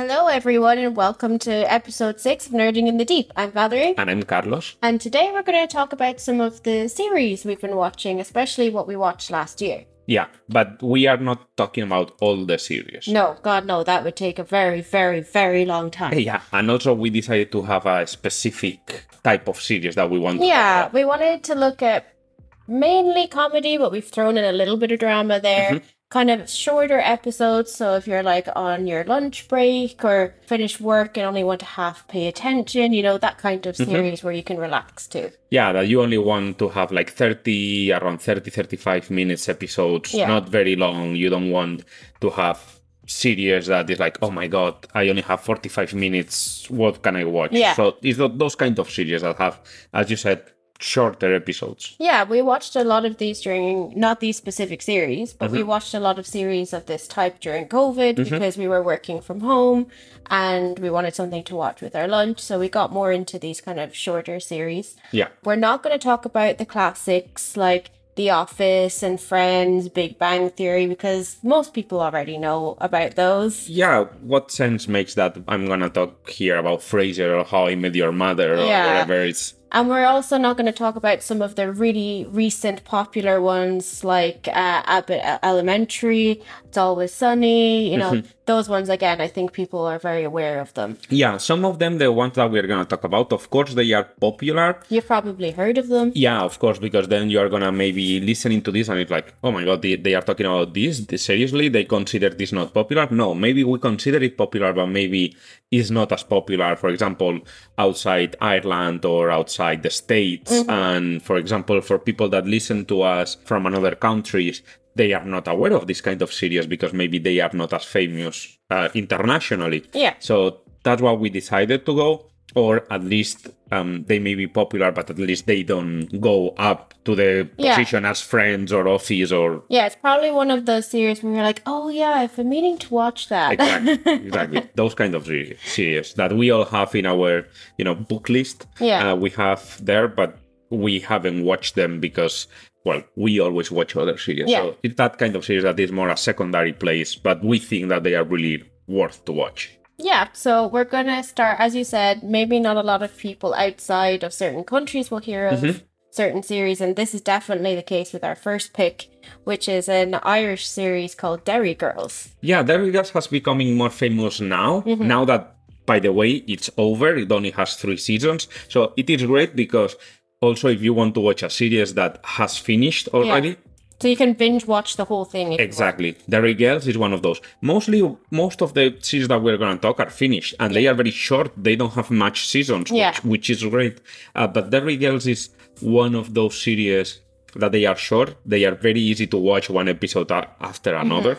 Hello, everyone, and welcome to episode six of Nerding in the Deep. I'm Valerie, And I'm Carlos. and today we're going to talk about some of the series we've been watching, especially what we watched last year. Yeah, but we are not talking about all the series. No, God, no, that would take a very, very, very long time. Yeah, and also we decided to have a specific type of series that we want. Yeah, we wanted to look at mainly comedy, but we've thrown in a little bit of drama there. Mm-hmm. Kind of shorter episodes. So if you're like on your lunch break or finish work and only want to half pay attention, you know, that kind of mm-hmm. series where you can relax too. Yeah, that you only want to have like 30, around 30, 35 minutes episodes, Yeah. not very long. You don't want to have series that is like, oh my god, I only have 45 minutes. What can I watch? Yeah. So it's tho- those kind of series that have, as you said, shorter episodes. Yeah, we watched a lot of these during not these specific series, but we mm-hmm. watched a lot of series of this type during COVID mm-hmm. because we were working from home and we wanted something to watch with our lunch. So we got more into these kind of shorter series. Yeah. We're not going to talk about the classics like The Office and Friends, Big Bang Theory, because most people already know about those. Yeah, what sense makes that I'm gonna talk here about Frasier or How I Met Your Mother or Yeah. whatever? It's And we're also not going to talk about some of the really recent popular ones like uh, Abbott Elementary, It's Always Sunny, you know, those ones again, I think people are very aware of them. yeah, some of them, the ones that we're gonna talk about, of course, they are popular. You've probably heard of them. Yeah, of course, because then you are gonna maybe listening to this and it's like, oh my god, they, they are talking about this. Seriously, they consider this not popular? No, maybe we consider it popular, but maybe it's not as popular. For example, outside Ireland or outside the states, and for example, for people that listen to us from another countries, they are not aware of this kind of series because maybe they are not as famous uh, internationally. Yeah. So that's why we decided to go, or at least um, they may be popular, but at least they don't go up to the Yeah. position as Friends or Office or Yeah, it's probably one of those series where you're like, oh yeah, I've been meaning to watch that. exactly, exactly those kind of series that we all have in our you know book list. Yeah. uh, we have there, but we haven't watched them because. Well, we always watch other series, Yeah. so it's that kind of series that is more a secondary place, but we think that they are really worth to watch. Yeah, so we're gonna start, as you said, maybe not a lot of people outside of certain countries will hear of mm-hmm. certain series, and this is definitely the case with our first pick, which is an Irish series called Derry Girls. Yeah, Derry Girls has becoming more famous now. Mm-hmm. Now that, by the way, it's over. It only has three seasons, so it is great because also if you want to watch a series that has finished already, So you can binge watch the whole thing. If you want. exactly. Derry Girls is one of those. Mostly, most of the series that we're going to talk are finished, and they are very short. They don't have much seasons, Yeah. which, which is great. Uh, but Derry Girls is one of those series that they are short. They are very easy to watch one episode after another.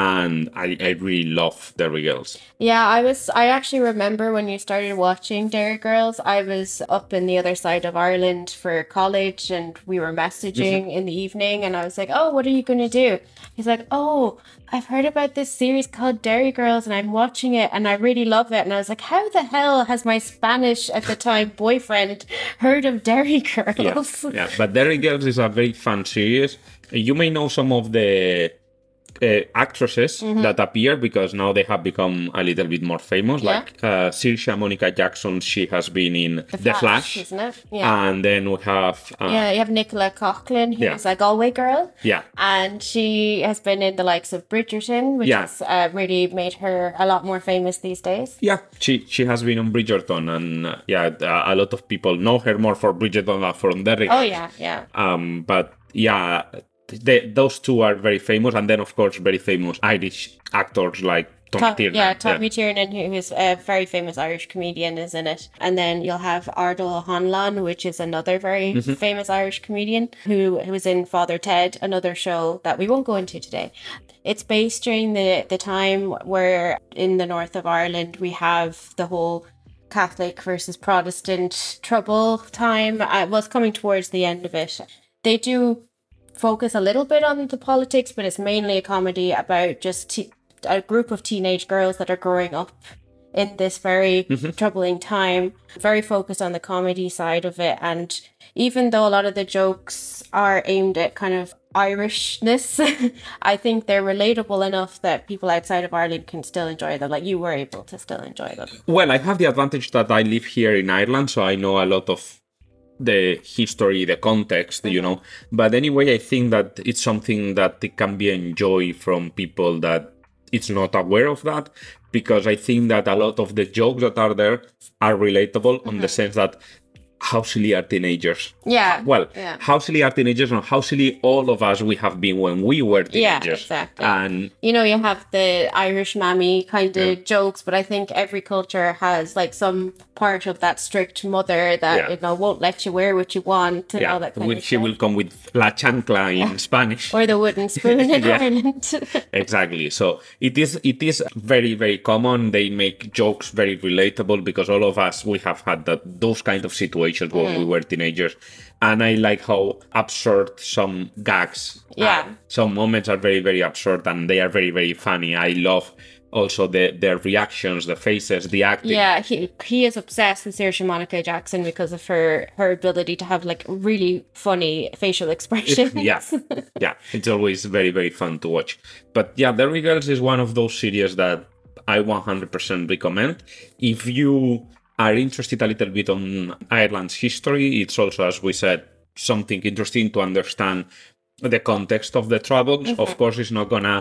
And I, I really love Derry Girls. Yeah, I was. I actually remember when you started watching Derry Girls. I was up in the other side of Ireland for college, and we were messaging mm-hmm. in the evening. And I was like, "Oh, what are you going to do?" He's like, "Oh, I've heard about this series called Derry Girls, and I'm watching it, and I really love it." And I was like, "How the hell has my Spanish at the time boyfriend heard of Derry Girls?" Yeah, but Derry Girls is a very fun series. You may know some of the uh, actresses Mm-hmm. that appear because now they have become a little bit more famous. Yeah. Like uh, Saoirse Monica Jackson, she has been in The, Flash. isn't it? Yeah. And then we have. Uh, yeah, you have Nicola Coughlan, who's Yeah. a Galway girl. yeah. and she has been in the likes of Bridgerton, which Yeah. has uh, really made her a lot more famous these days. Yeah, she she has been on Bridgerton, and uh, yeah, uh, a lot of people know her more for Bridgerton than from Derry. Oh yeah, yeah, Um, but yeah, they, those two are very famous, and then of course very famous Irish actors like Tom Tom, Tiernan. yeah. Tommy Tiernan, who is a very famous Irish comedian, is in it, and then you'll have Ardal O'Hanlon, which is another very Mm-hmm. famous Irish comedian who, who was in Father Ted, another show that we won't go into today. It's based during the the time where in the north of Ireland we have the whole Catholic versus Protestant trouble time. Uh, well, it's coming towards the end of it. They do focus a little bit on the politics, but it's mainly a comedy about just te- a group of teenage girls that are growing up in this very mm-hmm. troubling time. Very focused on the comedy side of it, and even though a lot of the jokes are aimed at kind of Irishness, I think they're relatable enough that people outside of Ireland can still enjoy them. Like you were able to still enjoy them. Well, I have the advantage that I live here in Ireland, so I know a lot of the history, the context, you know. But anyway, I think that it's something that it can be enjoyed from people that it's not aware of that because I think that a lot of the jokes that are there are relatable on the mm-hmm. sense that how silly are teenagers? Yeah. Well, yeah. how silly are teenagers and how silly all of us we have been when we were teenagers. Yeah, exactly. And you know, you have the Irish mammy kind of Yeah. jokes, but I think every culture has like some part of that strict mother that Yeah. you know won't let you wear what you want and all that kind of she stuff. will come with la chancla in Spanish. or the wooden spoon in Ireland. exactly so it is it is very very common they make jokes very relatable because all of us we have had that those kind of situations when Mm. we were teenagers and i like how absurd some gags Yeah. are. some moments are very very absurd and they are very very funny i love also the their reactions the faces the acting yeah, he he is obsessed with Saoirse Monica Jackson because of her her ability to have like really funny facial expressions. yeah yeah it's always very very fun to watch but yeah derry girls is one of those series that i 100% recommend if you are interested a little bit on ireland's history it's also as we said something interesting to understand the context of the troubles Mm-hmm. of course it's not gonna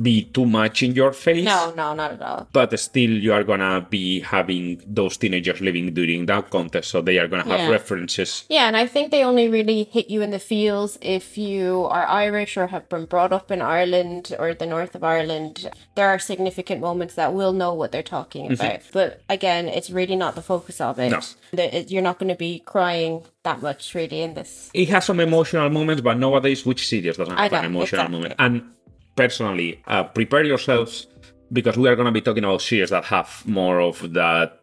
be too much in your face No, no, not at all. but still you are gonna be having those teenagers living during that contest, so they are gonna have Yeah. references Yeah, and I think they only really hit you in the feels if you are Irish or have been brought up in Ireland or the north of Ireland. There are significant moments that will know what they're talking mm-hmm. about. But again, it's really not the focus of it. No. The- You're not going to be crying that much really in this. it has some emotional moments, but nowadays, which series doesn't have an emotional exactly. moment? And personally, uh, prepare yourselves because we are going to be talking about series that have more of that.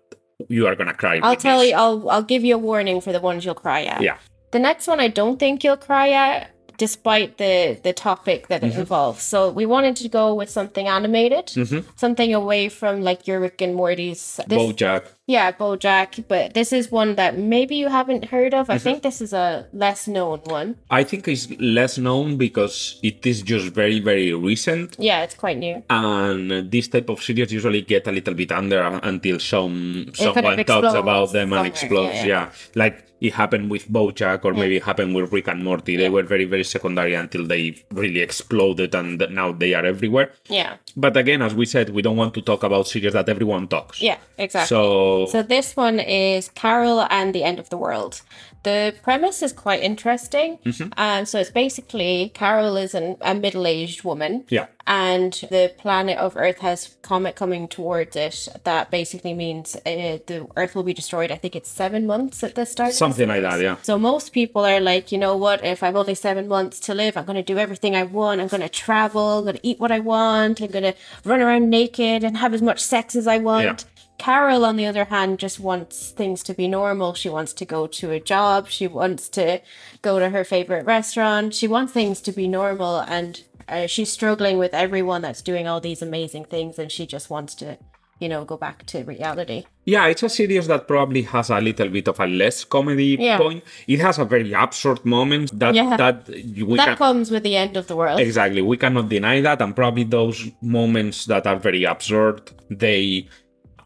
You are going to cry. I'll tell you, I'll I'll give you a warning for the ones you'll cry at. Yeah. The next one I don't think you'll cry at, despite the the topic that Mm-hmm. it involves. So we wanted to go with something animated, something away from like your Rick and Morty's. This, BoJack. Yeah, BoJack. But this is one that maybe you haven't heard of. I Mm-hmm. think this is a less known one. I think it's less known because it is just very, very recent. Yeah, it's quite new. And this type of series usually get a little bit under until some kind of someone talks about them and explodes. yeah, Yeah, yeah. like it happened with BoJack or maybe it happened with Rick and Morty. They were very, very secondary until they really exploded, and now they are everywhere. Yeah. But again, as we said, we don't want to talk about series that everyone talks. Yeah, exactly. So, So this one is Carol and the End of the World. The premise is quite interesting. Mm-hmm. Um, so it's basically Carol is an, a middle-aged woman. yeah, And the planet of Earth has comet coming towards it. That basically means uh, the Earth will be destroyed. I think it's seven months at the start. something like that. Yeah. So most people are like, you know what? If I've only seven months to live, I'm going to do everything I want. I'm going to travel. I'm going to eat what I want. I'm going to run around naked and have as much sex as I want. Yeah. Carol, on the other hand, just wants things to be normal. She wants to go to a job. She wants to go to her favorite restaurant. She wants things to be normal. And uh, she's struggling with everyone that's doing all these amazing things. And she just wants to, you know, go back to reality. Yeah, it's a series that probably has a little bit of a less comedy Yeah. point. It has a very absurd moment that Yeah. that we that can comes with the end of the world. exactly we cannot deny that, and probably those moments that are very absurd, they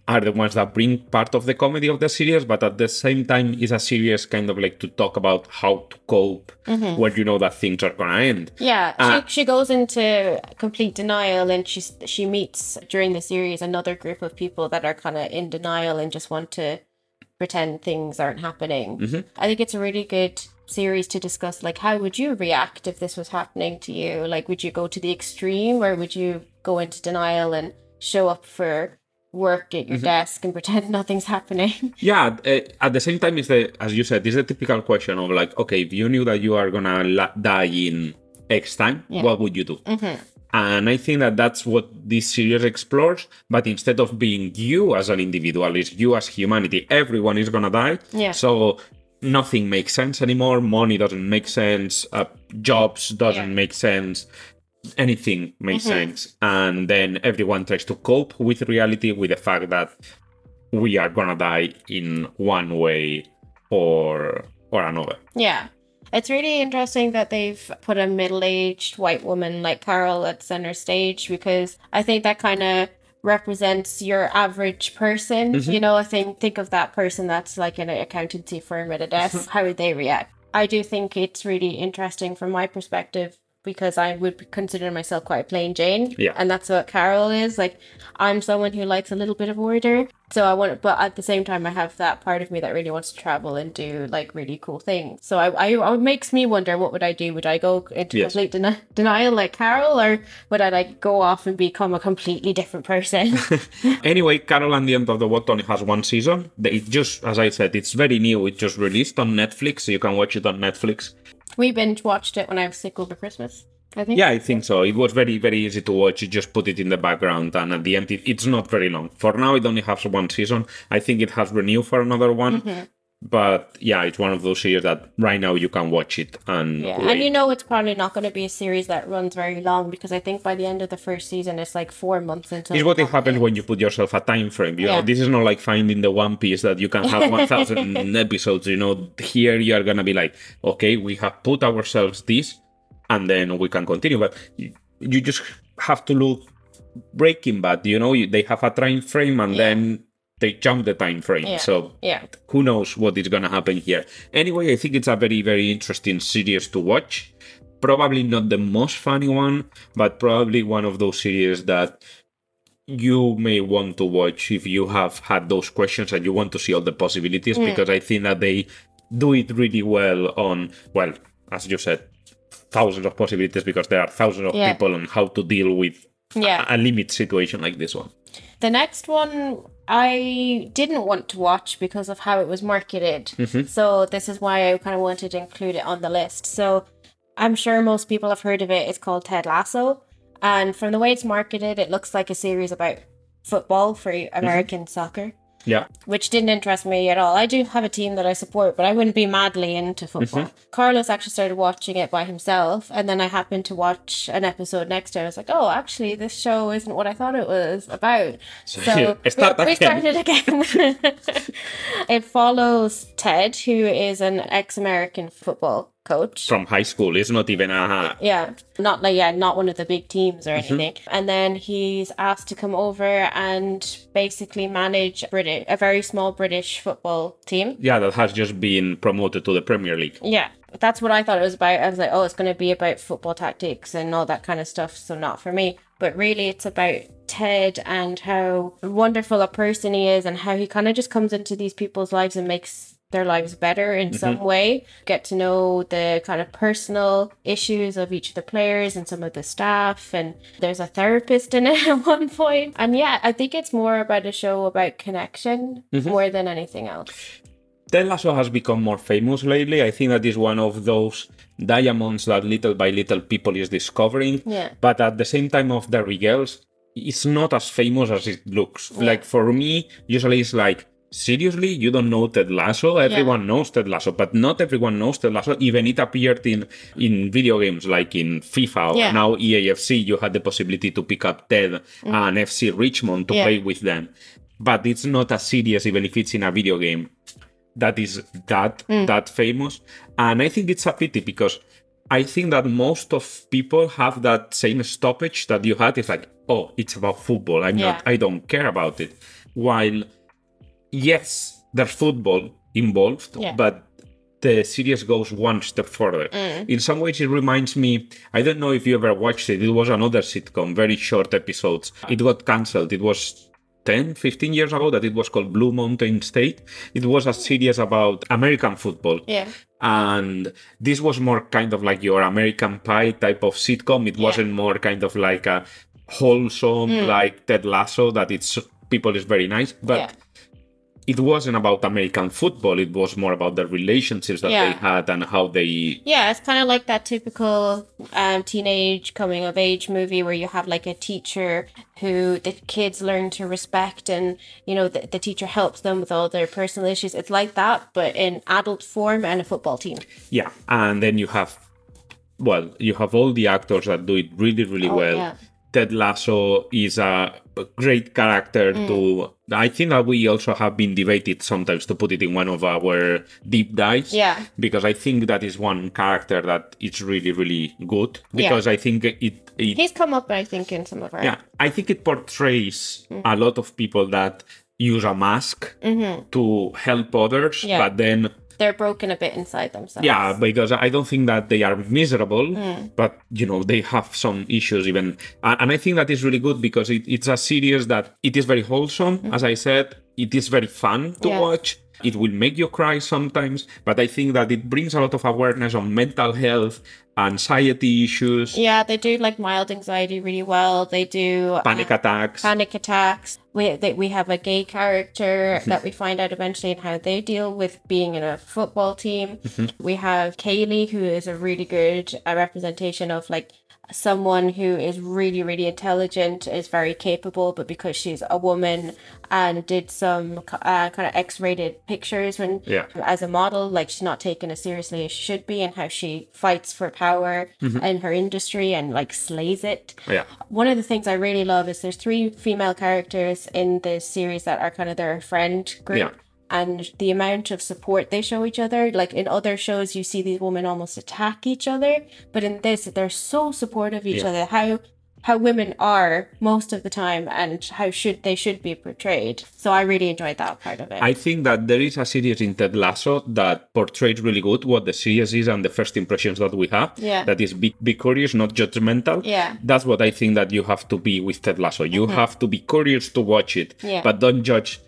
are the ones that bring part of the comedy of the series. But at the same time, it's a series kind of like to talk about how to cope Mm-hmm. when you know that things are gonna end. Yeah, Uh, she, she goes into complete denial, and she she meets during the series another group of people that are kind of in denial and just want to pretend things aren't happening. I think it's a really good series to discuss. Like, how would you react if this was happening to you? Like, would you go to the extreme, or would you go into denial and show up for work at your desk and pretend nothing's happening? Yeah, uh, at the same time, is the as you said, it's a typical question of like, okay, if you knew that you are gonna la- die in X time, Yeah. what would you do? And I think that that's what this series explores. But instead of being you as an individual, it's you as humanity. Everyone is gonna die. Yeah. So nothing makes sense anymore. Money doesn't make sense. Uh, jobs doesn't Yeah. make sense. Anything makes sense. And then everyone tries to cope with reality with the fact that we are gonna die in one way or or another. Yeah. It's really interesting that they've put a middle aged white woman like Carol at center stage because I think that kind of represents your average person. Mm-hmm. You know, I think think of that person that's like in an accountancy firm at a desk. How would they react? I do think it's really interesting from my perspective because I would consider myself quite a plain Jane. Yeah. And that's what Carol is. Like I'm someone who likes a little bit of order. So I want but at the same time I have that part of me that really wants to travel and do like really cool things. So I I it makes me wonder what would I do? Would I go into Yes. complete deni- denial like Carol or would I like go off and become a completely different person? Anyway, Carol and the End of the World only has one season. It just, as I said, it's very new. It just released on Netflix, so you can watch it on Netflix. We binge watched it when I was sick over Christmas. I think. Yeah, I think so. It was very, very easy to watch. You just put it in the background, and at the end, it, it's not very long. For now, it only has one season. I think it has renewed for another one. Mm-hmm. But yeah, it's one of those series that right now you can watch it and Yeah, wait. and you know it's probably not going to be a series that runs very long because I think by the end of the first season it's like four months until. It's what it happens when you put yourself a time frame. You know, Yeah. this is not like finding the One Piece that you can have 1,000 episodes. You know, here you are going to be like, okay, we have put ourselves this and then we can continue. But you, you just have to look Breaking Bad, you know, they have a time frame and then they jump the time frame. Yeah. So Yeah, who knows what is going to happen here. Anyway, I think it's a very, very interesting series to watch. Probably not the most funny one, but probably one of those series that you may want to watch if you have had those questions and you want to see all the possibilities because I think that they do it really well on, well, as you said, thousands of possibilities because there are thousands of Yeah. people on how to deal with yeah. a, a limit situation like this one. The next one I didn't want to watch because of how it was marketed. Mm-hmm. So this is why I kind of wanted to include it on the list. So I'm sure most people have heard of it. It's called Ted Lasso. And from the way it's marketed, it looks like a series about football for mm-hmm. American soccer, Yeah. which didn't interest me at all. I do have a team that I support, but I wouldn't be madly into football. Carlos actually started watching it by himself, and then I happened to watch an episode next to it. I was like, oh, actually, this show isn't what I thought it was about. So, Start we, we started again. it follows Ted, who is an ex-American football coach. From high school, it's not even a. Yeah, not like yeah, not one of the big teams or Mm-hmm. anything. And then he's asked to come over and basically manage British, a very small British football team. Yeah, that has just been promoted to the Premier League. Yeah, that's what I thought it was about. I was like, oh, it's going to be about football tactics and all that kind of stuff. So not for me. But really, it's about Ted and how wonderful a person he is and how he kind of just comes into these people's lives and makes their lives better in some mm-hmm. way. Get to know the kind of personal issues of each of the players and some of the staff. And there's a therapist in it at one point. And yeah, I think it's more about a show about connection mm-hmm. more than anything else. Ted Lasso has become more famous lately. I think that is one of those diamonds that little by little people is discovering. Yeah. But at the same time of the regals, it's not as famous as it looks. Like for me, usually it's like, seriously, you don't know Ted Lasso? Everyone knows Ted Lasso, but not everyone knows Ted Lasso. Even it appeared in in video games like in FIFA or Yeah. now EAFC. You had the possibility to pick up Ted and FC Richmond to Mm. Yeah. play with them. But it's not as serious even if it's in a video game that is that Mm. that famous and i think it's a pity because i think that most of people have that same stoppage that you had it's like oh it's about football i'm Yeah. not i don't care about it while yes there's football involved Yeah. but the series goes one step further. Mm. In some ways, it reminds me. I don't know if you ever watched it. It was another sitcom, very short episodes. It got cancelled. It was 10, 15 years ago that it was called Blue Mountain State. It was a series about American football. Yeah. And this was more kind of like your American Pie type of sitcom. It wasn't more kind of like a wholesome, Mm. like Ted Lasso, that it's people is very nice. But Yeah. It wasn't about American football. It was more about the relationships that Yeah. they had and how they. Yeah, it's kind of like that typical um, teenage coming of age movie where you have like a teacher who the kids learn to respect, and you know the, the teacher helps them with all their personal issues. It's like that, but in adult form and a football team. Yeah. And then you have, well, you have all the actors that do it really, really Oh, well. yeah. Ted Lasso is a great character mm. to. I think that we also have been debated sometimes to put it in one of our deep dives. Yeah. Because I think that is one character that is really, really good. Yeah. Because I think it, it He's come up, I think, in some of our. yeah, I think it portrays mm-hmm. a lot of people that use a mask mm-hmm. to help others, Yeah. but then They're broken a bit inside themselves. yeah, because I don't think that they are miserable, hmm. but you know they have some issues even, and I think that is really good because it, it's a series that it is very wholesome. Hmm. As I said, it is very fun to Yeah. watch. It will make you cry sometimes, but I think that it brings a lot of awareness on mental health, anxiety issues, Yeah, they do like mild anxiety really well. They do panic uh, attacks. panic attacks. We they, we have a gay character that we find out eventually and how they deal with being in a football team. We have Keeley, who is a really good uh, representation of like someone who is really really intelligent, is very capable, but because she's a woman and did some uh, kind of X-rated pictures when Yeah. as a model, like she's not taken as seriously as she should be, and how she fights for power in her industry and like slays it. Yeah. One of the things I really love is there's three female characters in this series that are kind of their friend group. Yeah. And the amount of support they show each other, like in other shows, you see these women almost attack each other, but in this, they're so supportive of each Yeah. other. How how women are most of the time, and how should they should be portrayed. So I really enjoyed that part of it. I think that there is a series in Ted Lasso that portrays really good what the series is and the first impressions that we have. Yeah. That is be, be curious, not judgmental. Yeah. Mm-hmm. That's what I think that you have to be with Ted Lasso. You have to be curious to watch it, Yeah. but don't judge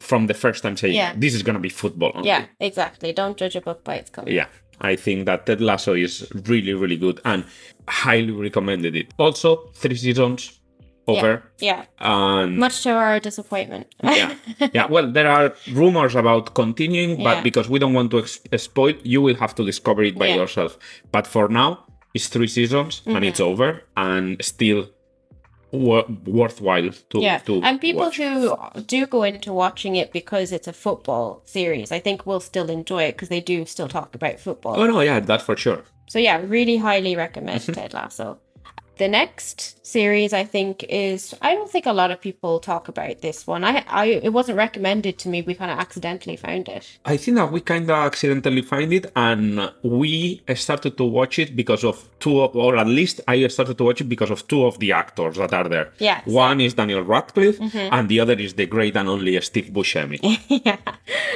from the first time saying Yeah. this is gonna be football. only." yeah, exactly. Don't judge a book by its cover. Yeah. I think that Ted Lasso is really, really good and highly recommended it. Also, three seasons over. Yeah. And Much to our disappointment. yeah yeah well there are rumors about continuing but Yeah. because we don't want to ex- spoil you will have to discover it by Yeah. yourself but for now it's three seasons and Mm-hmm. it's over and still wor- worthwhile to, Yeah, to and people watch. who do go into watching it because it's a football series, I think will still enjoy it because they do still talk about football. oh no yeah that's for sure So yeah, really highly recommend mm-hmm. Ted Lasso. The next series I think is I don't think a lot of people talk about this one. I I it wasn't recommended to me. We kind of accidentally found it. I think that we kind of accidentally find it, and we started to watch it because of two, of, or at least I started to watch it because of two of the actors that are there. Yeah, Mm-hmm. One is Daniel Radcliffe, and the other is the great and only Steve Buscemi. yeah.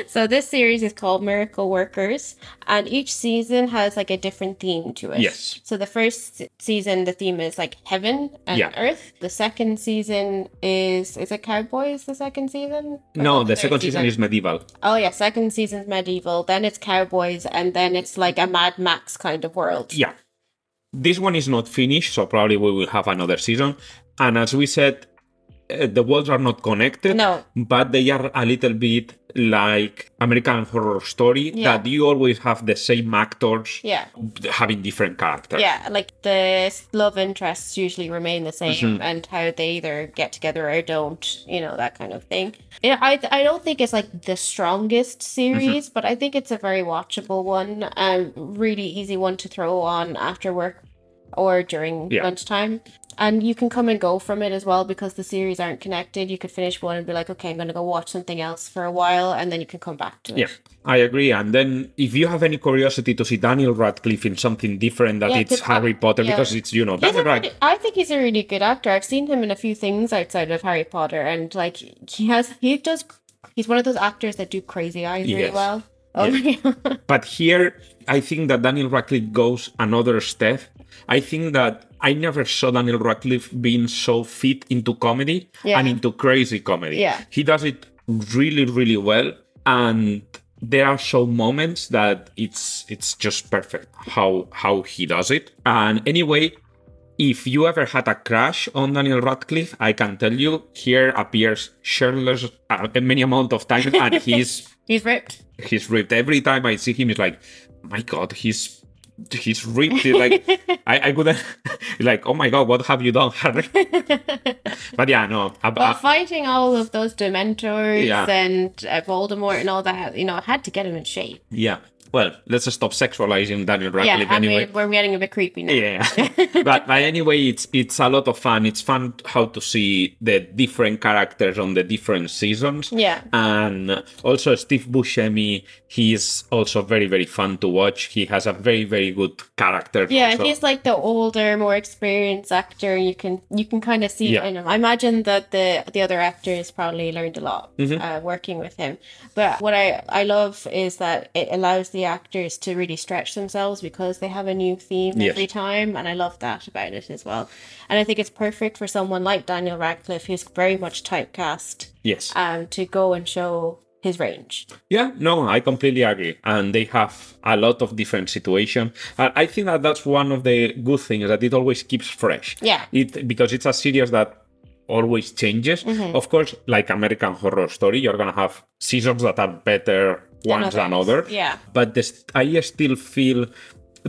So this series is called Miracle Workers, and each season has like a different theme to it. Yes. So the first season, the theme is like heaven and Yeah. earth. The second season is is it cowboys? The second season? no, Or the third second season is medieval. Oh yeah, second season's medieval. Then it's cowboys, and then it's like a Mad Max kind of world. Yeah. This one is not finished, so probably we will have another season. And as we said, uh, the worlds are not connected, No. but they are a little bit like American Horror Story, Yeah. that you always have the same actors Yeah. having different characters. Yeah, like the love interests usually remain the same, Mm-hmm. and how they either get together or don't, you know, that kind of thing. Yeah, I I don't think it's like the strongest series, but I think it's a very watchable one, and really easy one to throw on after work or during Yeah. lunchtime. And you can come and go from it as well because the series aren't connected. You could finish one and be like, okay, I'm going to go watch something else for a while, and then you can come back to it. Yeah, I agree. And then if you have any curiosity to see Daniel Radcliffe in something different that Yeah, it's uh, Harry Potter, yeah. because it's, you know, really, I think he's a really good actor. I've seen him in a few things outside of Harry Potter, and like he has, he does. He's one of those actors that do crazy eyes really Yes. well. Oh yeah. But here, I think that Daniel Radcliffe goes another step. I think that I never saw Daniel Radcliffe being so fit into comedy Yeah. and into crazy comedy. Yeah. He does it really, really well. And there are some moments that it's it's just perfect how how he does it. And anyway, if you ever had a crush on Daniel Radcliffe, I can tell you here appears shirtless uh, many amount of times, and he's he's ripped. he's ripped every time I see him. It's like, my God, he's he's. He's like I, I couldn't like, oh my God, what have you done, Harry? but yeah, no, I, But I- fighting all of those Dementors Yeah. and uh, Voldemort and all that, you know, I had to get him in shape. yeah. well, let's just stop sexualizing Daniel Yeah, Radcliffe I anyway. mean, we're getting a bit creepy now. Yeah, but, but anyway, it's it's a lot of fun. It's fun how to see the different characters on the different seasons. Yeah. and also Steve Buscemi, he's also very very fun to watch. He has a very very good character. Yeah, also. he's like the older, more experienced actor. You can you can kind of see Yeah. in him. I imagine that the the other actors probably learned a lot Mm-hmm. uh, working with him. But what I I love is that it allows the actors to really stretch themselves because they have a new theme Yes. every time, and I love that about it as well. And I think it's perfect for someone like Daniel Radcliffe, who's very much typecast, yes. um, to go and show his range. Yeah, no, I completely agree. And they have a lot of different situations. And I think that that's one of the good things that it always keeps fresh. Yeah. It because it's a series that always changes. Mm-hmm. Of course, like American Horror Story, you're gonna have seasons that are better ones than others, yeah. But this, I still feel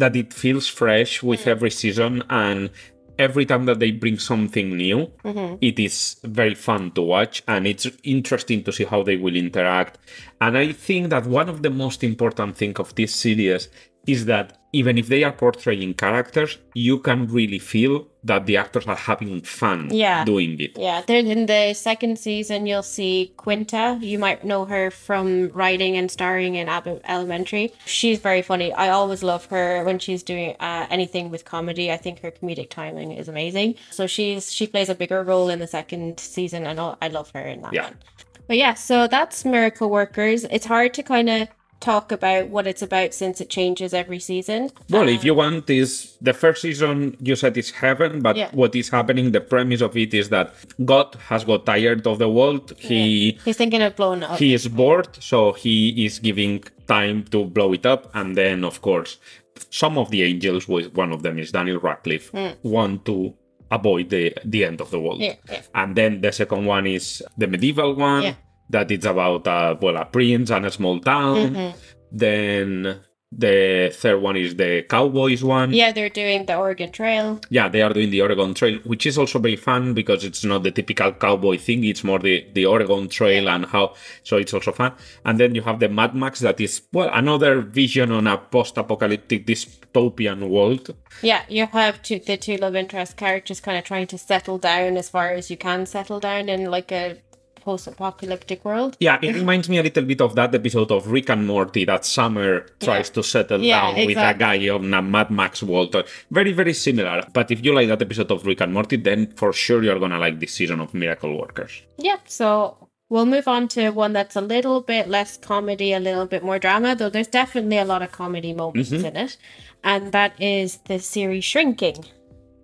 that it feels fresh with Mm. every season and every time that they bring something new Mm-hmm. it is very fun to watch and it's interesting to see how they will interact and i think that one of the most important thing of this series is that even if they are portraying characters you can really feel that the actors are having fun Yeah. doing it Yeah, then in the second season, you'll see Quinta. You might know her from writing and starring in Abbott Elementary. She's very funny. I always love her when she's doing uh, anything with comedy. I think her comedic timing is amazing. So she's she plays a bigger role in the second season, and I I love her in that Yeah. one. But yeah, so that's Miracle Workers. It's hard to kind of talk about what it's about since it changes every season. Well, if um, you want, is the first season you said is heaven, but Yeah. what is happening? The premise of it is that God has got tired of the world. He He's thinking of blowing up. he is bored, so he is giving time to blow it up, and then of course, some of the angels, with one of them is Daniel Radcliffe, hmm. want to avoid the the end of the world. Yeah, yeah. And then the second one is the medieval one Yeah. That it's about uh, well a prince and a small town. Mm-hmm. Then the third one is the cowboys one. yeah, they're doing the Oregon Trail. Yeah, they are doing the Oregon Trail, which is also very fun because it's not the typical cowboy thing. It's more the, the Oregon Trail and how, so it's also fun. And then you have the Mad Max that is, well, another vision on a post apocalyptic dystopian world. Yeah, you have two, the two love interest characters kind of trying to settle down as far as you can settle down in like a post-apocalyptic world. Yeah, it reminds me a little bit of that episode of Rick and Morty that Summer tries to settle Yeah, down with a exactly. guy on a Mad Max world. Very, very similar. But if you like that episode of Rick and Morty, then for sure you're gonna like this season of Miracle Workers. Yep. So we'll move on to one that's a little bit less comedy, a little bit more drama, though there's definitely a lot of comedy moments mm-hmm. in it, and that is the series Shrinking.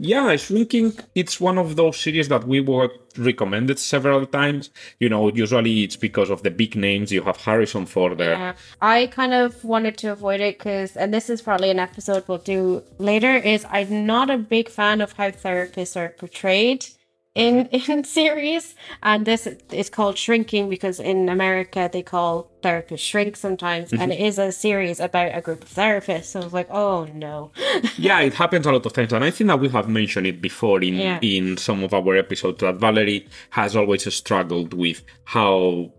Yeah, Shrinking, it's one of those series that we were recommended several times. You know, usually it's because of the big names. You have Harrison Ford there. Uh, I kind of wanted to avoid it because, and this is probably an episode we'll do later, is I'm not a big fan of how therapists are portrayed in in series, and this is called Shrinking because in America they call therapists shrink sometimes, and mm-hmm. it is a series about a group of therapists. So I was like, oh no, yeah, it happens a lot of times, and I think that we have mentioned it before in Yeah. in some of our episodes that Valerie has always struggled with how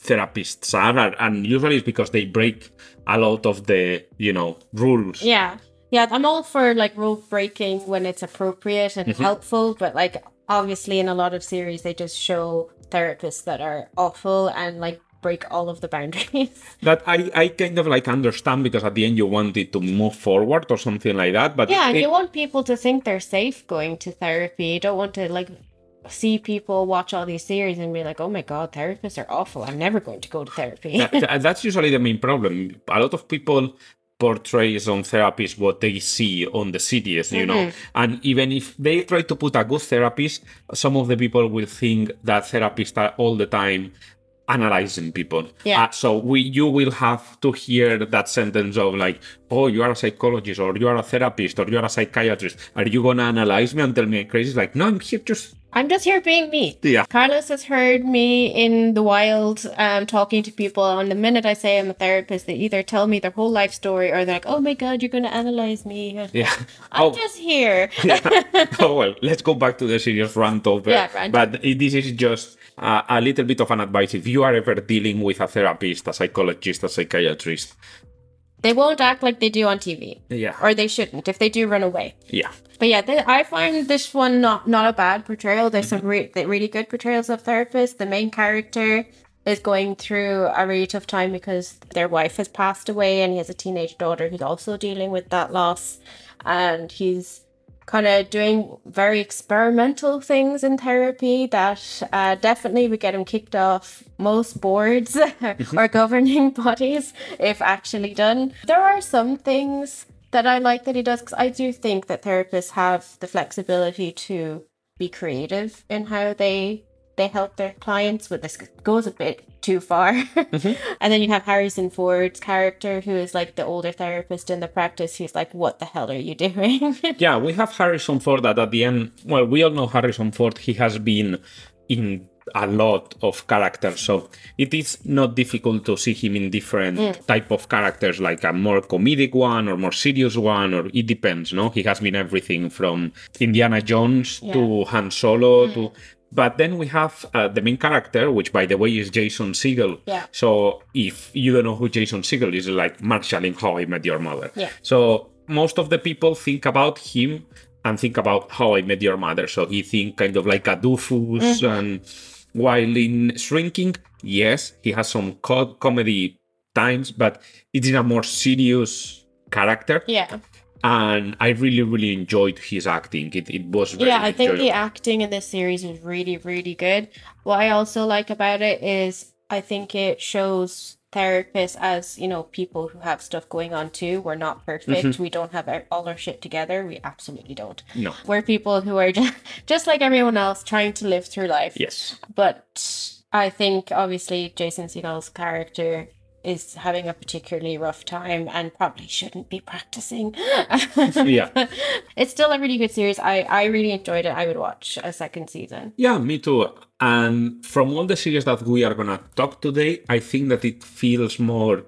therapists are, and- and usually it's because they break a lot of the you know rules. yeah, yeah. I'm all for like rule breaking when it's appropriate and mm-hmm. helpful, but like obviously in a lot of series they just show therapists that are awful and like break all of the boundaries. That I I kind of like understand because at the end you want it to move forward or something like that. But yeah, it- you want people to think they're safe going to therapy. You don't want to like see people watch all these series and be like, "Oh my god, therapists are awful. I'm never going to go to therapy." That- that- that's usually the main problem. A lot of people portrays on therapists what they see on the series, you know. And even if they try to put a good therapist, some of the people will think that therapists are all the time analyzing people. Yeah. Uh, so we you will have to hear that sentence of like, oh, you are a psychologist or you are a therapist or you are a psychiatrist. Are you gonna analyze me and tell me I'm crazy? It's like, no, I'm here just I'm just here being me. Yeah. Carlos has heard me in the wild um, talking to people, and the minute I say I'm a therapist, they either tell me their whole life story or they're like, "Oh my god, you're going to analyze me." yeah. I'm oh, just here. oh well, let's go back to the serious rant over. Yeah, rant. But this is just a, a little bit of an advice. If you are ever dealing with a therapist, a psychologist, a psychiatrist, They won't act like they do on TV, Yeah. or they shouldn't. If they do, run away. Yeah. But yeah, I find this one not not a bad portrayal. There's some mm-hmm. re- really good portrayals of therapists. The main character is going through a really tough time because their wife has passed away, and he has a teenage daughter who's also dealing with that loss, and he's kind of doing very experimental things in therapy that uh, definitely would get him kicked off most boards or governing bodies if actually done. There are some things that I like that he does because I do think that therapists have the flexibility to be creative in how they they help their clients, but this goes a bit too far. and then you have Harrison Ford's character, who is like the older therapist in the practice, who's like, "What the hell are you doing?" Yeah, we have Harrison Ford that at the end, well, we all know Harrison Ford. He has been in a lot of characters, so it is not difficult to see him in different Mm. type of characters, like a more comedic one or more serious one, or it depends. No, he has been everything from Indiana Jones to Han Solo Mm. to. But then we have uh, the main character, which by the way is Jason Segel. Yeah. So if you don't know who Jason Segel is, like Marshall in How I Met Your Mother. Yeah. So most of the people think about him and think about How I Met Your Mother. So he think kind of like a doofus, and while in Shrinking, yes, he has some co- comedy times, but it's in a more serious character. yeah. And I really, really enjoyed his acting. It, it was yeah, I think the acting in this series is really, really good. What I also like about it is I think it shows therapists as you know people who have stuff going on too. We're not perfect. Mm-hmm. We don't have all our shit together. We absolutely don't. No. We're people who are just, just like everyone else trying to live through life. Yes. But I think obviously Jason Segel's character is having a particularly rough time and probably shouldn't be practicing. Yeah. It's still a really good series. I, I really enjoyed it. I would watch a second season. Yeah, me too. And from all the series that we are gonna talk today, I think that it feels more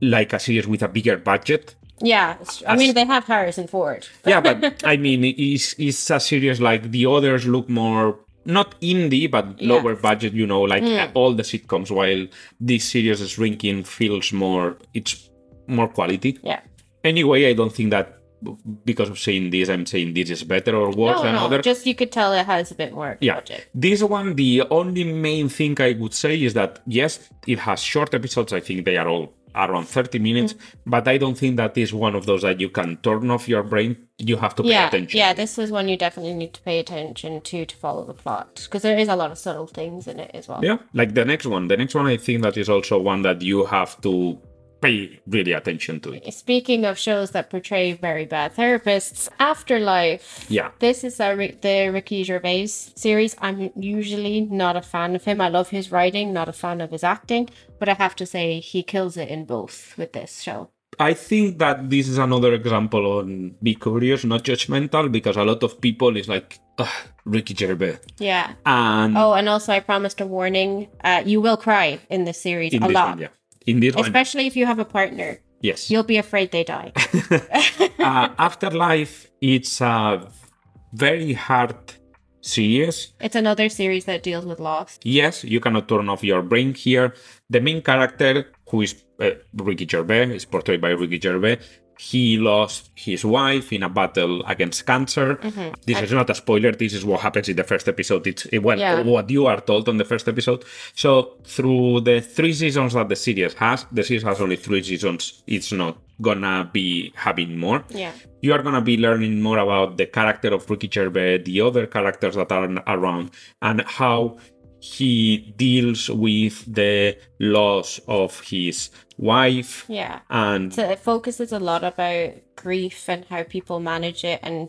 like a series with a bigger budget. Yeah, I mean they have Harrison Ford. Yeah, but I mean, it's, it's a series like the others look more not indie, but Yeah. lower budget. You know, like mm. all the sitcoms. While this series is Shrinking feels more, it's more quality. Yeah. Anyway, I don't think that because of saying this, I'm saying this is better or worse No, than no, other. just you could tell it has a bit more Yeah. budget. This one, the only main thing I would say is that yes, it has short episodes. I think they are all around 30 minutes, Mm-hmm. but I don't think that is one of those that you can turn off your brain. You have to pay Yeah, attention. yeah, this is one you definitely need to pay attention to to follow the plot because there is a lot of subtle things in it as well. Yeah, like the next one. The next one, I think that is also one that you have to pay really attention to. It. Speaking of shows that portray very bad therapists, Afterlife. Yeah. This is a, the Ricky Gervais series. I'm usually not a fan of him. I love his writing, not a fan of his acting, but I have to say he kills it in both with this show. I think that this is another example on be curious, not judgmental, because a lot of people is like, Ugh, Ricky Gervais. Yeah. And Oh, and also I promised a warning. Uh, you will cry in this series in a this lot, one, yeah. In this one, especially if you have a partner. yes. You'll be afraid they die. uh, Afterlife, it's a very hard series. it's another series that deals with loss. Yes, you cannot turn off your brain here. The main character, who is uh, Ricky Gervais, is portrayed by Ricky Gervais. He lost his wife in a battle against cancer. Mm-hmm. This is not a spoiler. This is what happens in the first episode. It's well, Yeah. what you are told on the first episode. So through the three seasons that the series has, the series has only three seasons. It's not gonna be having more Yeah. you are going to be learning more about the character of Ricky Gervais, the other characters that are around, and how he deals with the loss of his wife. Yeah. And So it focuses a lot about grief and how people manage it, and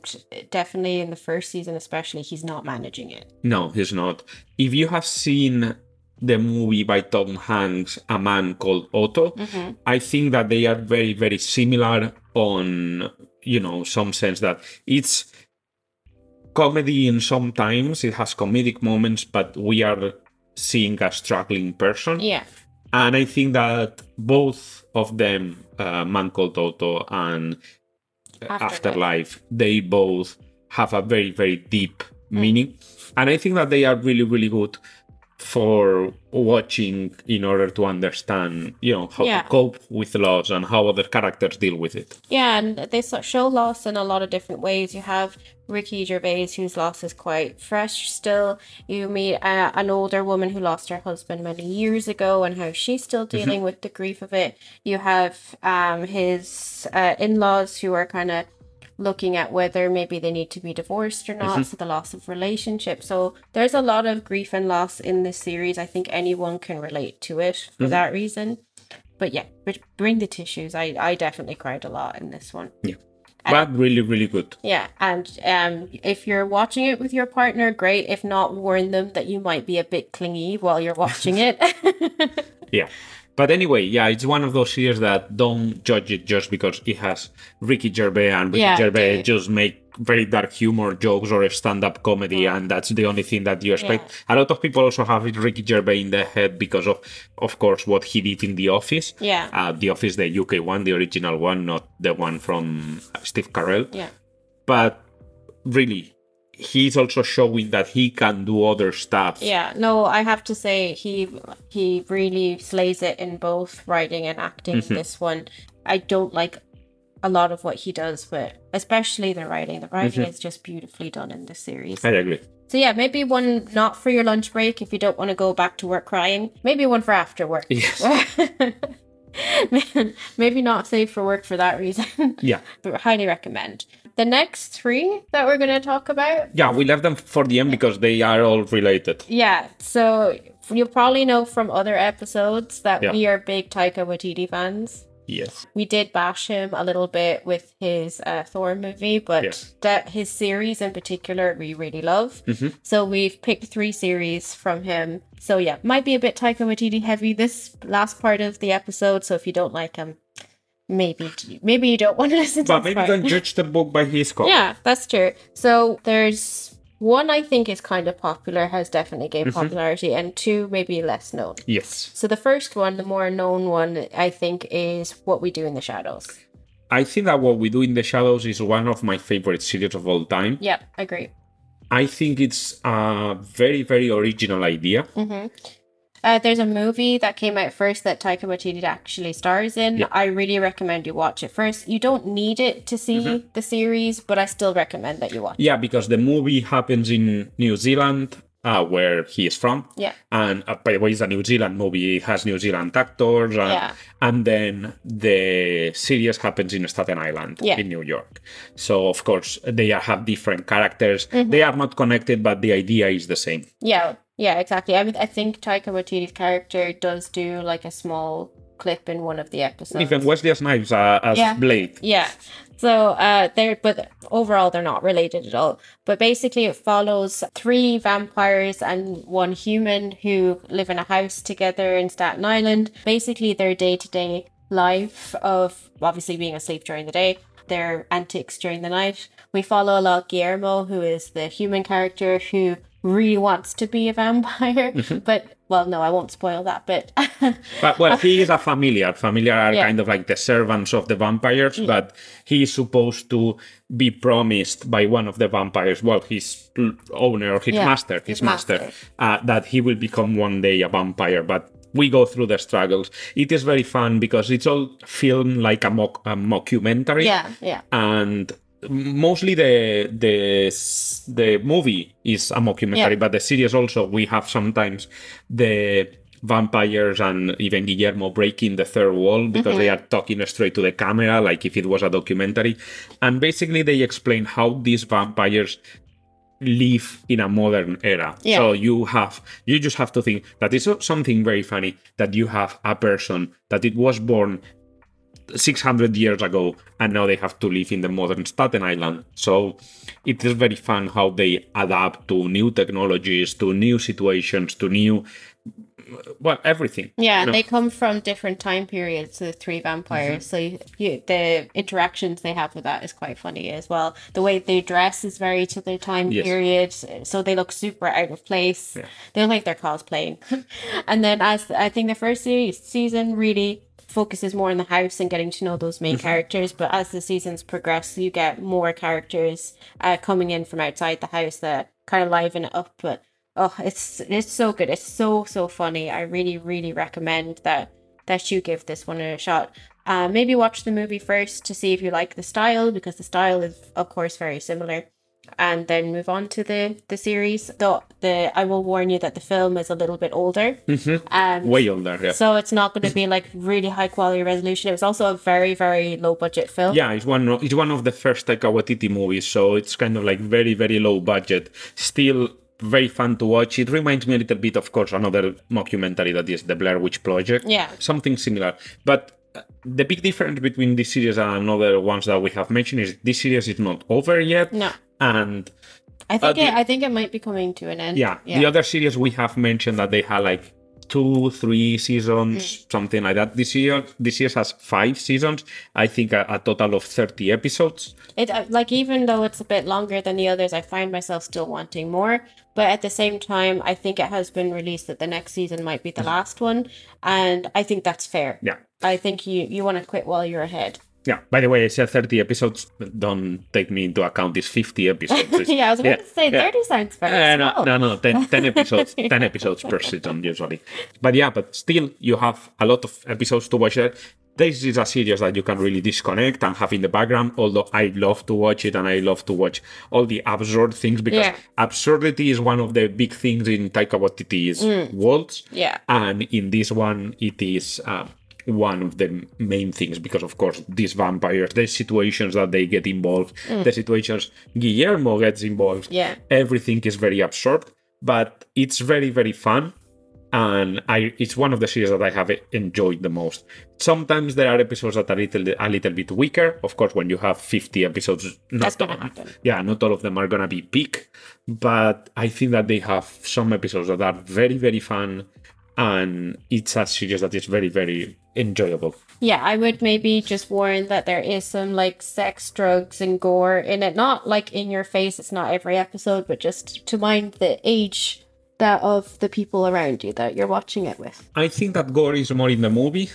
definitely in the first season, especially, he's not managing it. no, he's not. If you have seen the movie by Tom Hanks, A Man Called Otto, mm-hmm. I think that they are very, very similar on, you know, some sense that it's comedy in sometimes it has comedic moments, but we are seeing a struggling person. Yeah. And I think that both of them, uh, Man Called Otto and Afterlife. Afterlife, they both have a very, very deep meaning. And I think that they are really, really good for watching in order to understand, you know, how Yeah. to cope with loss and how other characters deal with it. Yeah, and they show loss in a lot of different ways. You have Ricky Gervais, whose loss is quite fresh still. You meet uh, an older woman who lost her husband many years ago and how she's still dealing with the grief of it. You have um, his uh, in laws who are kind of looking at whether maybe they need to be divorced or not, so the loss of relationship. So there's a lot of grief and loss in this series. I think anyone can relate to it for that reason. But yeah, bring the tissues. I, I definitely cried a lot in this one. But really, really good. Yeah, and um, if you're watching it with your partner, great. If not, warn them that you might be a bit clingy while you're watching it. Yeah. But anyway, yeah, it's one of those series that don't judge it just because it has Ricky Gervais and Ricky Yeah, Gervais yeah. just make very dark humor jokes or stand-up comedy, and that's the only thing that you expect. A lot of people also have Ricky Gervais in their head because of, of course, what he did in The Office. Yeah. Uh, the Office, the UK one, the original one, not the one from Steve Carell. yeah, But really, he's also showing that he can do other stuff. yeah. No, I have to say he he really slays it in both writing and acting. Mm-hmm. This one, I don't like a lot of what he does, but especially the writing. The writing Mm-hmm. is just beautifully done in this series. I agree. So yeah, maybe one not for your lunch break if you don't want to go back to work crying. Maybe one for after work. Yes. maybe not safe for work for that reason. Yeah. but highly recommend. The next three that we're going to talk about. Yeah, we left them for the end because they are all related. Yeah, so you'll probably know from other episodes that Yeah. we are big Taika Waititi fans. Yes. We did bash him a little bit with his uh, Thor movie, but that his series in particular we really love. So we've picked three series from him. So yeah, might be a bit Taika Waititi heavy this last part of the episode. So if you don't like him, maybe maybe you don't want to listen to But maybe part. don't judge the book by his cover. Yeah, that's true. So there's one I think is kind of popular, has definitely gained Mm-hmm. popularity, and two maybe less known. Yes. So the first one, the more known one, I think, is What We Do in the Shadows. I think that what we do in the shadows is one of my favorite series of all time. Yep, I agree. I think it's a very, very original idea. Uh, there's a movie that came out first that Taika Waititi actually stars in. Yeah. I really recommend you watch it first. You don't need it to see Mm-hmm. the series, but I still recommend that you watch. Yeah, because the movie happens in New Zealand, uh, where he is from. Yeah. And uh, by the way, it's a New Zealand movie. It has New Zealand actors. And, Yeah. and then the series happens in Staten Island, Yeah. in New York. So, of course, they are, have different characters. Mm-hmm. They are not connected, but the idea is the same. Yeah, yeah, exactly. I mean, I think Taika Waititi's character does do like a small clip in one of the episodes. Even Wesley Snipes uh, as Yeah. Blade. Yeah. So uh they're but overall they're not related at all. But basically it follows three vampires and one human who live in a house together in Staten Island. Basically their day-to-day life of obviously being asleep during the day, their antics during the night. We follow a lot Guillermo, who is the human character who really wants to be a vampire. But well no, I won't spoil that bit. But well, he is a familiar. Familiar are Yeah. kind of like the servants of the vampires, but he is supposed to be promised by one of the vampires, well, his owner or his Yeah, master, his, his master, master. Uh, that he will become one day a vampire. But we go through the struggles. It is very fun because it's all filmed like a, mock, a mockumentary yeah, yeah. and mostly the the the movie is a mockumentary Yeah. but the series also we have sometimes the vampires and even Guillermo breaking the third wall because they mm-hmm. are talking straight to the camera like if it was a documentary and basically they explain how these vampires live in a modern era Yeah. so you have you just have to think that is something very funny that you have a person that it was born 600 years ago and now they have to live in the modern Staten Island. So it is very fun how they adapt to new technologies, to new situations, to new well everything. Yeah, you know? they come from different time periods. The three vampires, mm-hmm. so you, you, the interactions they have with that is quite funny as well. The way they dress is very to their time Yes. period, so they look super out of place. Yeah. They look like they're cosplaying. and then, as I think the first se- season really focuses more on the house and getting to know those main characters, but as the seasons progress, you get more characters uh, coming in from outside the house that kind of liven it up. But oh, it's it's so good. It's so so funny. I really really recommend that that you give this one a shot. Uh, maybe watch the movie first to see if you like the style because the style is of course very similar, and then move on to the the series. Though the I will warn you that the film is a little bit older. Um, Way older, yeah. so it's not going to be like really high quality resolution. It was also a very very low budget film. Yeah, it's one. Of, it's one of the first Taika Waititi movies, so it's kind of like very, very low budget. Still very fun to watch. It reminds me a little bit, of course, another mockumentary that is the Blair Witch Project. Yeah. something similar. But uh, the big difference between this series and other ones that we have mentioned is this series is not over yet. No. And I think Uh, it, the- I think it might be coming to an end. yeah, the other series we have mentioned that they had like two, three seasons, something like that. This year, this year has five seasons. I think a, a total of thirty episodes. It uh, like even though it's a bit longer than the others, I find myself still wanting more. But at the same time, I think it has been released that the next season might be the last one, and I think that's fair. Yeah. I think you you want to quit while you're ahead. Yeah. By the way, I said 30 episodes. Don't take me into account. It's 50 episodes. Yeah, I was about yeah, to say yeah. thirty sounds very Uh, no, small. no, no, 10, 10 episodes, 10 episodes per season usually. But yeah, but still, you have a lot of episodes to watch there. This is a series that you can really disconnect and have in the background. Although I love to watch it and I love to watch all the absurd things because Yeah. absurdity is one of the big things in Taika Waititi's worlds. Yeah. And in this one, it is uh, one of the main things because, of course, these vampires, the situations that they get involved, the situations Guillermo gets involved, Yeah. everything is very absurd, but it's very, very fun. And I, it's one of the series that I have enjoyed the most. Sometimes there are episodes that are a little, a little bit weaker. Of course, when you have 50 episodes, not all- yeah, not all of them are gonna be peak, but I think that they have some episodes that are very, very fun, and it's a series that is very, very enjoyable. Yeah, I would maybe just warn that there is some like sex, drugs, and gore in it. Not like in your face. It's not every episode, but just to mind the age that of the people around you that you're watching it with. I think that gore is more in the movie,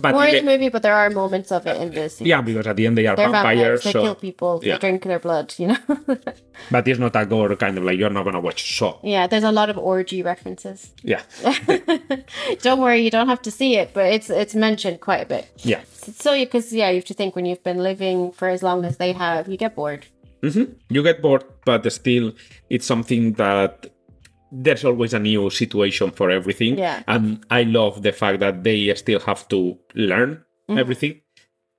but More in the- the movie, but there are moments of it in this. yeah, because at the end they are They're vampires, vampires. They so kill people. yeah. They drink their blood. You know. but it's not a gore kind of like you're not gonna watch Saw. yeah, there's a lot of orgy references. Yeah, don't worry, you don't have to see it, but it's it's mentioned quite a bit. yeah. So, because yeah, you have to think when you've been living for as long as they have, you get bored. Mm-hmm. You get bored, but still, it's something that there's always a new situation for everything. Yeah. And I love the fact that they still have to learn mm-hmm. everything.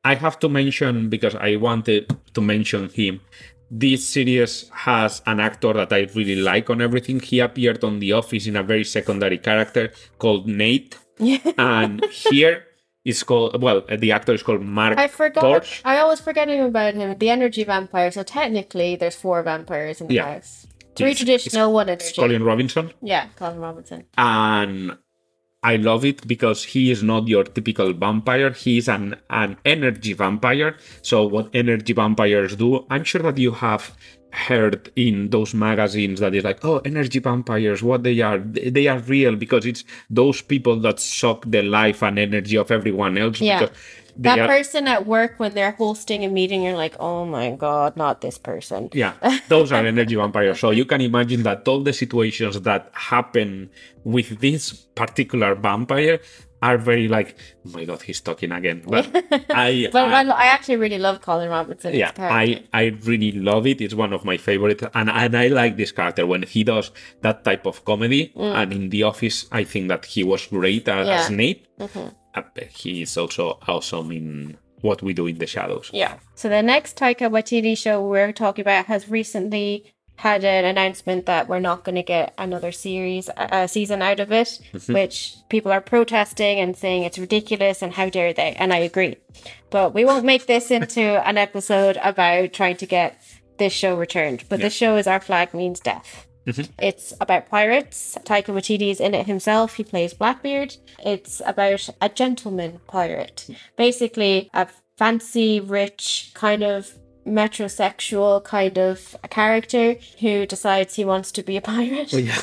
I have to mention, because I wanted to mention him, this series has an actor that I really like on everything. He appeared on The Office in a very secondary character called Nate. and here is called, well, the actor is called Mark I forgot. Torch. I always forgetting about him. The energy vampire. So technically, there's four vampires in the Yeah. house. Three traditional, one It's. Colin Robinson. Yeah, Colin Robinson. and I love it because he is not your typical vampire. He is an an energy vampire. So what energy vampires do? I'm sure that you have heard in those magazines that is like, oh, energy vampires, what they are. They are real because it's those people that suck the life and energy of everyone else. Yeah. Because That are, person at work when they're hosting a meeting, you're like, oh my god, not this person. Yeah, those are energy vampires. So you can imagine that all the situations that happen with this particular vampire are very like, oh my god, he's talking again. But I, But I- I, actually really love Colin Robinson. yeah, I, I really love it. It's one of my favorites, and and I like this character when he does that type of comedy. And in The Office, I think that he was great as, Yeah. as Nate. Uh, he is also awesome in What We Do in the Shadows. Yeah. So the next Taika Waititi show we're talking about has recently had an announcement that we're not going to get another series, uh, season out of it, which people are protesting and saying it's ridiculous and how dare they? And I agree. But we won't make this into an episode about trying to get this show returned. But this show is Our Flag Means Death. It's about pirates. Taika Waititi is in it himself. He plays Blackbeard. It's about a gentleman pirate. Basically, a fancy, rich, kind of metrosexual kind of character who decides he wants to be a pirate. yeah.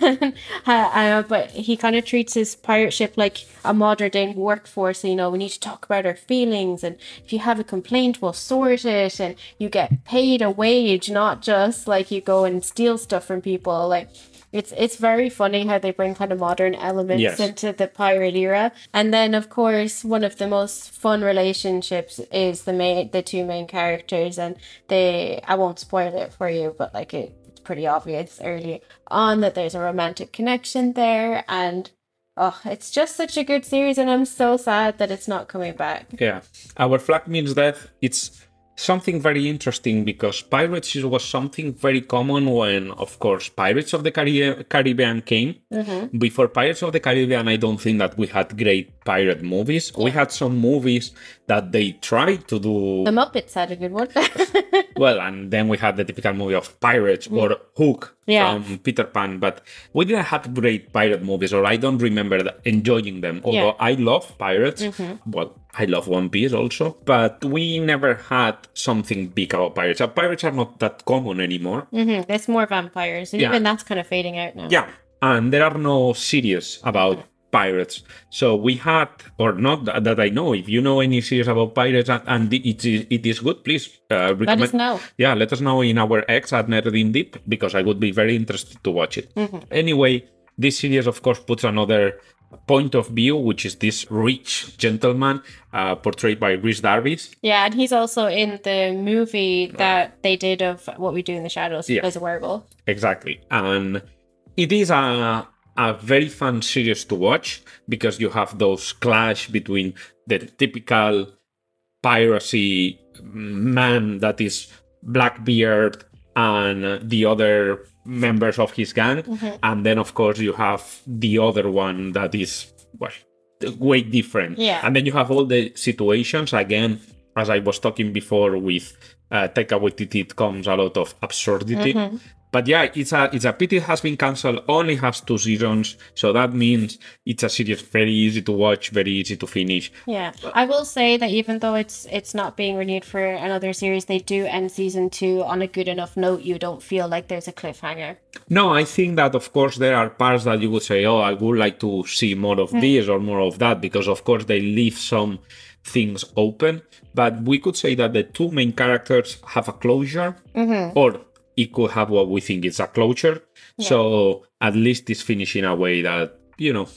uh, uh, but he kind of treats his pirate ship like a modern day workforce. You know, we need to talk about our feelings, and if you have a complaint, we'll sort it, and you get paid a wage, not just like you go and steal stuff from people. Like It's it's very funny how they bring kind of modern elements Yes. into the pirate era. And then of course one of the most fun relationships is the main the two main characters and they I won't spoil it for you, but like it, it's pretty obvious early on that there's a romantic connection there and oh it's just such a good series and I'm so sad that it's not coming back. Yeah. Our flag means death. It's something very interesting because pirates was something very common when, of course, Pirates of the Caribbean came. Mm-hmm. Before Pirates of the Caribbean, I don't think that we had great pirate movies. We had some movies that they tried to do The Muppets had a good one. well, and then we had the typical movie of pirates or Hook Yeah. from Peter Pan, but we didn't have great pirate movies, or I don't remember that- enjoying them. Although I love pirates, well, I love One Piece also, but we never had something big about pirates. Pirates are not that common anymore. hmm It's more vampires. And Yeah. even that's kind of fading out now. Yeah, and there are no series about pirates. So we had, or not that, that I know. If you know any series about pirates and, and it is it is good, please uh, Let us know. Yeah, let us know in our X at Nerding Deep because I would be very interested to watch it. Anyway, this series, of course, puts another point of view, which is this rich gentleman uh, portrayed by Rhys Darby. Yeah, and he's also in the movie that they did of What We Do in the Shadows Yeah. as a werewolf. Exactly. And it is a a very fun series to watch because you have those clash between the typical piracy man that is Blackbeard and the other members of his gang. And then of course you have the other one that is well way different. Yeah. And then you have all the situations again as I was talking before with uh, Taika Waititi, it comes a lot of absurdity. But yeah, it's a it's a pity it has been cancelled. Only has two seasons, so that means it's a series very easy to watch, very easy to finish. Yeah, I will say that even though it's it's not being renewed for another series, they do end season two on a good enough note. You don't feel like there's a cliffhanger. No, I think that of course there are parts that you would say, oh, I would like to see more of hmm. this or more of that, because of course they leave some things open. But we could say that the two main characters have a closure, mm-hmm. or it could have what we think is a closure. So at least it's finished in a way that you know.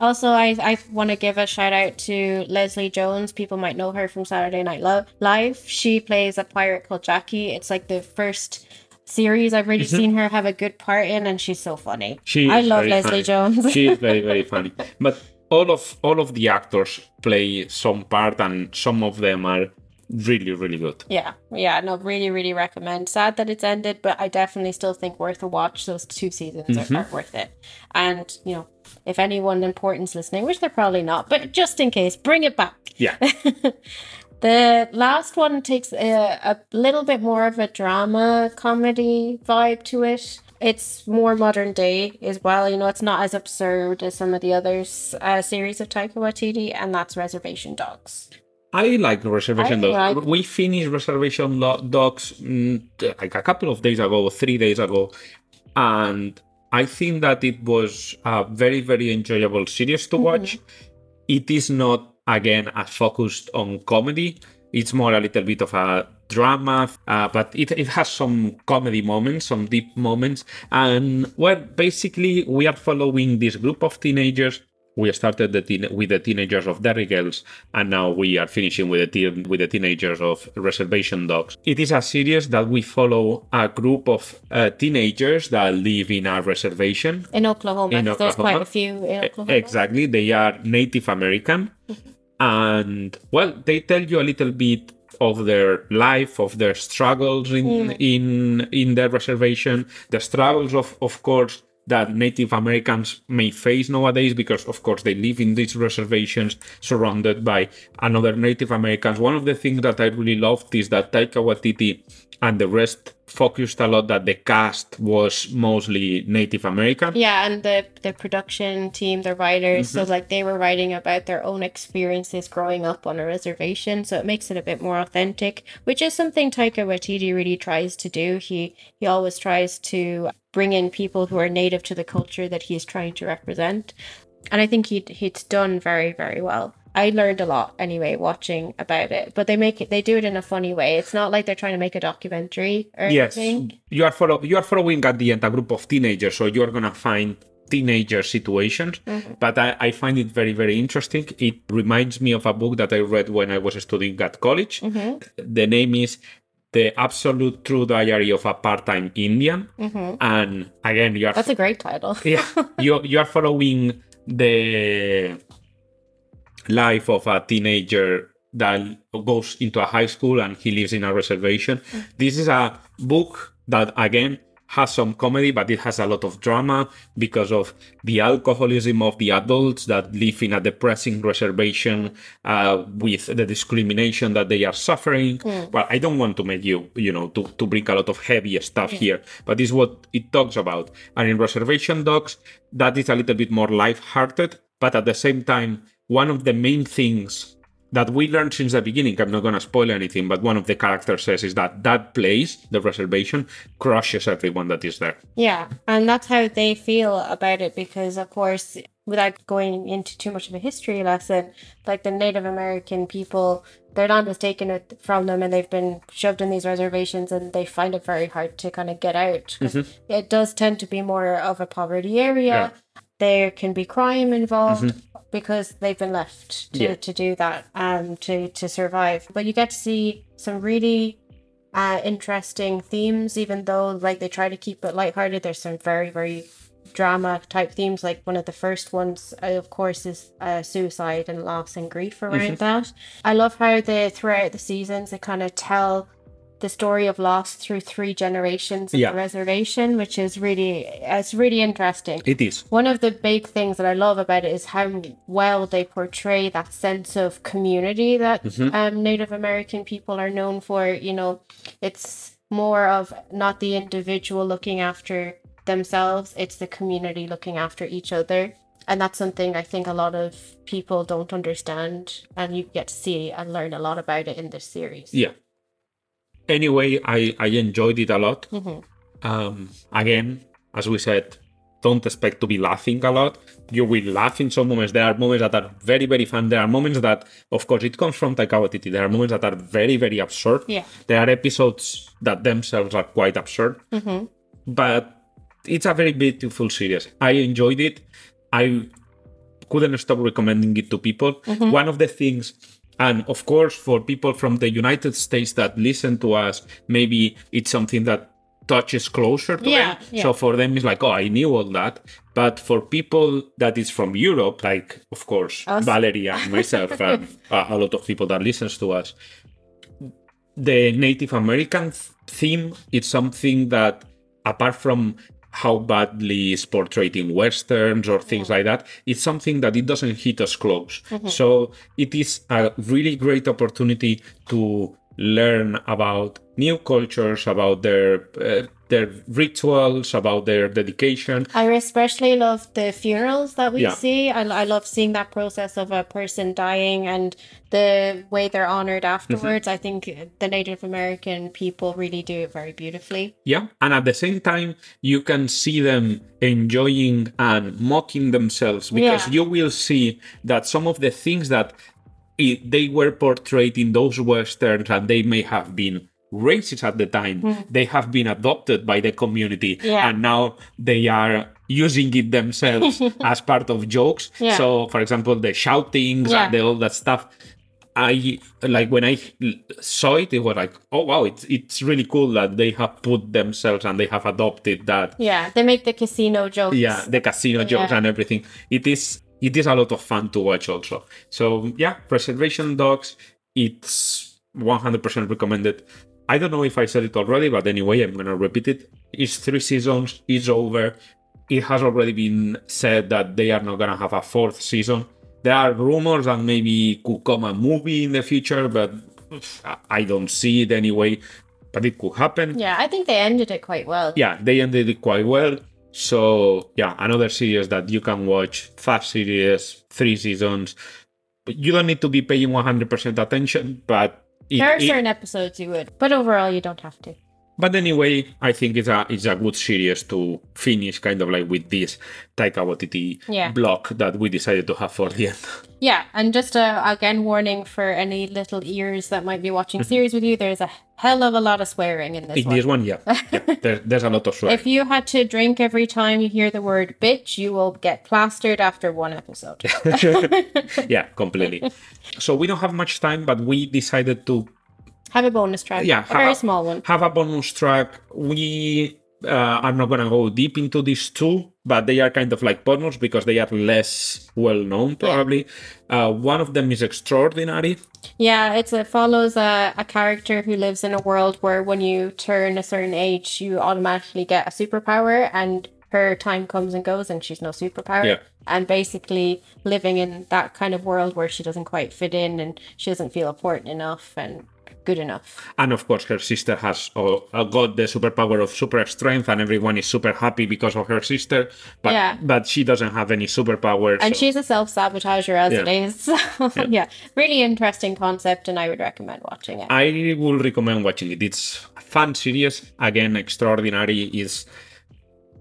Also, I I want to give a shout out to Leslie Jones. People might know her from Saturday Night Lo- Live. She plays a pirate called Jackie. It's like the first series I've really mm-hmm. seen her have a good part in, and she's so funny. She I love Leslie funny. Jones. she is very very funny. But all of all of the actors play some part, and some of them are really really good. Yeah, yeah, no, really, really recommend. Sad that it's ended, but I definitely still think worth a watch. Those two seasons are, are worth it. And you know, if anyone important's listening, which they're probably not, but just in case, bring it back. Yeah. The last one takes a, a little bit more of a drama comedy vibe to it. It's more modern day as well. You know, it's not as absurd as some of the others uh, series of Taika Waititi, and that's Reservation Dogs. I like Reservation I Dogs. like- We finished Reservation Dogs mm, like a couple of days ago, three days ago, and I think that it was a very, very enjoyable series to watch. It is not, again, as focused on comedy. It's more a little bit of a drama, uh, but it, it has some comedy moments, some deep moments. And, well, basically, we are following this group of teenagers we started the teen- with the teenagers of Derry Girls, and now we are finishing with the teen- with the teenagers of Reservation Dogs. It is a series that we follow a group of uh, teenagers that live in a reservation. In Oklahoma, In 'cause there's quite a few in Oklahoma. Exactly, they are Native American, and well, they tell you a little bit of their life, of their struggles in in in their reservation, the struggles of, of course, that Native Americans may face nowadays, because of course they live in these reservations surrounded by another Native Americans. One of the things that I really loved is that Taika Waititi and the rest focused a lot that the cast was mostly Native American. Yeah, and the the production team, the writers, so Mm-hmm. like they were writing about their own experiences growing up on a reservation, so it makes it a bit more authentic, which is something Taika Waititi really tries to do. He he always tries to bring in people who are native to the culture that he's trying to represent. And I think he he's done very very well I learned a lot anyway watching about it. But they make it they do it in a funny way. It's not like they're trying to make a documentary or Yes, anything. you are follow you are following at the end a group of teenagers, so you are gonna find teenager situations. Mm-hmm. But I, I find it very very interesting. It reminds me of a book that I read when I was studying at college. Mm-hmm. The name is The Absolute True Diary of a Part-Time Indian, mm-hmm. and again you are That's a great title. yeah you you are following the life of a teenager that goes into a high school and he lives in a reservation. This is a book that again has some comedy but it has a lot of drama because of the alcoholism of the adults that live in a depressing reservation uh, with the discrimination that they are suffering. Well i don't want to make you you know to, to bring a lot of heavy stuff here but this is what it talks about. And in reservation dogs that is a little bit more light-hearted but at the same time one of the main things that we learned since the beginning i'm not going to spoil anything but one of the characters says is that that place the reservation crushes everyone that is there Yeah, and that's how they feel about it because, of course, without going into too much of a history lesson, like the Native American people, their land was taken it from them and they've been shoved in these reservations and they find it very hard to kind of get out. 'cause It does tend to be more of a poverty area. There can be crime involved because they've been left to, Yeah. to do that um to to survive. But you get to see some really uh, interesting themes, even though like they try to keep it lighthearted. There's some very, very drama type themes. Like one of the first ones, uh, of course, is uh, suicide and loss and grief around that. I love how they throughout the seasons they kind of tell the story of loss through three generations Yeah. the reservation, which is really it's really interesting. it is One of the big things that I love about it is how well they portray that sense of community that um, Native American people are known for. You know, it's more of not the individual looking after themselves, it's the community looking after each other. And that's something I think a lot of people don't understand, and you get to see and learn a lot about it in this series. yeah anyway i i enjoyed it a lot. Um again as we said don't expect to be laughing a lot. You will laugh in some moments. There are moments that are very very fun. There are moments that of course it comes from Taika Waititi there are moments that are very very absurd. Yeah. there are episodes that themselves are quite absurd. Mhm. but it's a very beautiful series. I enjoyed it. I couldn't stop recommending it to people. One of the things, and of course, for people from the United States that listen to us, maybe it's something that touches closer to Yeah, them. yeah. So for them, it's like, oh, I knew all that. But for people that is from Europe, like of course Us. Valerie and myself, and a, uh, a lot of people that listens to us, the Native American theme is something that, apart from how badly is portrayed in westerns or things like that, it's something that it doesn't hit us close. So it is a really great opportunity to learn about new cultures, about their uh, their rituals, about their dedication. I especially love the funerals that we Yeah. see. I, I love seeing that process of a person dying and the way they're honored mm-hmm. afterwards. I think the Native American people really do it very beautifully. Yeah. And at the same time, you can see them enjoying and mocking themselves because Yeah. you will see that some of the things that they were portrayed in those westerns and they may have been racist at the time, hmm. they have been adopted by the community. Yeah. and now they are using it themselves as part of jokes. Yeah. So, for example, the shoutings Yeah. and the, all that stuff. I like when I saw it, it was like, oh wow, it's it's really cool that they have put themselves and they have adopted that. Yeah, they make the casino jokes. Yeah, the casino jokes and everything. It is it is a lot of fun to watch also. So yeah, Reservation Dogs, it's 100% recommended. I don't know if I said it already, but anyway, I'm gonna repeat it. It's three seasons. It's over. It has already been said that they are not gonna have a fourth season. There are rumors that maybe could come a movie in the future, but I don't see it anyway. But it could happen Yeah, I think they ended it quite well. yeah, they ended it quite well. So yeah, another series that you can watch, fast series, three seasons. You don't need to be paying 100% attention, but it, There are certain episodes you would, but overall you don't have to. But anyway, I think it's a it's a good series to finish kind of like with this Taika Waititi Yeah. block that we decided to have for the end. Yeah, and just a again warning for any little ears that might be watching mm-hmm. series with you. There's a hell of a lot of swearing in this In one. this one, yeah, yeah there, there's a lot of swearing. If you had to drink every time you hear the word bitch, you will get plastered after one episode. yeah, completely. So we don't have much time, but we decided to Have a bonus track. yeah a very have small one. Have a bonus track. We uh, are not gonna go deep into these two, but they are kind of like bonus because they are less well known. Probably uh, one of them is extraordinary. Yeah, it's it follows a, a character who lives in a world where when you turn a certain age, you automatically get a superpower, and her time comes and goes, and she's no superpower. Yeah. And basically living in that kind of world where she doesn't quite fit in, and she doesn't feel important enough and good enough. And of course, her sister has got the superpower of super strength, and everyone is super happy because of her sister. But Yeah. but she doesn't have any superpowers. And so- she's a self sabotager as it Yeah. is. So, yeah. really interesting concept, and I would recommend watching it. I will recommend watching it. It's a fun series. Again, Extraordinary is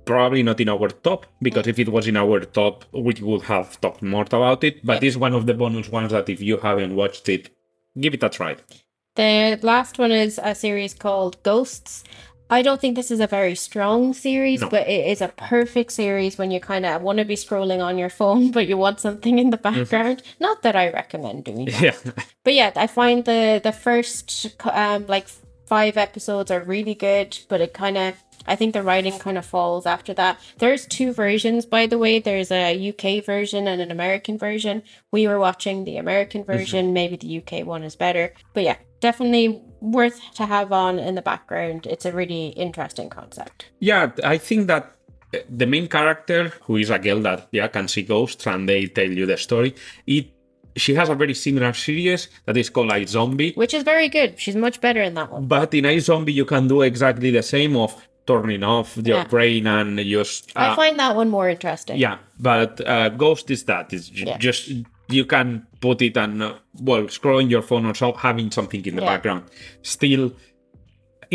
probably not in our top because mm. if it was in our top, we would have talked more about it. But it's one of the bonus ones that if you haven't watched it, give it a try. The last one is a series called Ghosts. I don't think this is a very strong series, No. but it is a perfect series when you kind of want to be scrolling on your phone, but you want something in the background. Not that I recommend doing that. Yeah, But yeah, I find the the first um like five episodes are really good, but it kind of I think the writing kind of falls after that. There's two versions, by the way. There's a UK version and an American version. We were watching the American mm-hmm. version. Maybe the UK one is better, but yeah, definitely worth to have on in the background. It's a really interesting concept. yeah. I think that the main character, who is a girl that yeah can see ghosts and they tell you the story, it she has a very similar series that is called iZombie. Which is very good. She's much better in that one. But in iZombie, you can do exactly the same of turning off your Yeah. brain and just I uh, find that one more interesting. yeah. But uh, Ghost is that it's j- Yeah. just you can put it and uh, well scrolling your phone or so having something in the Yeah. background. Still,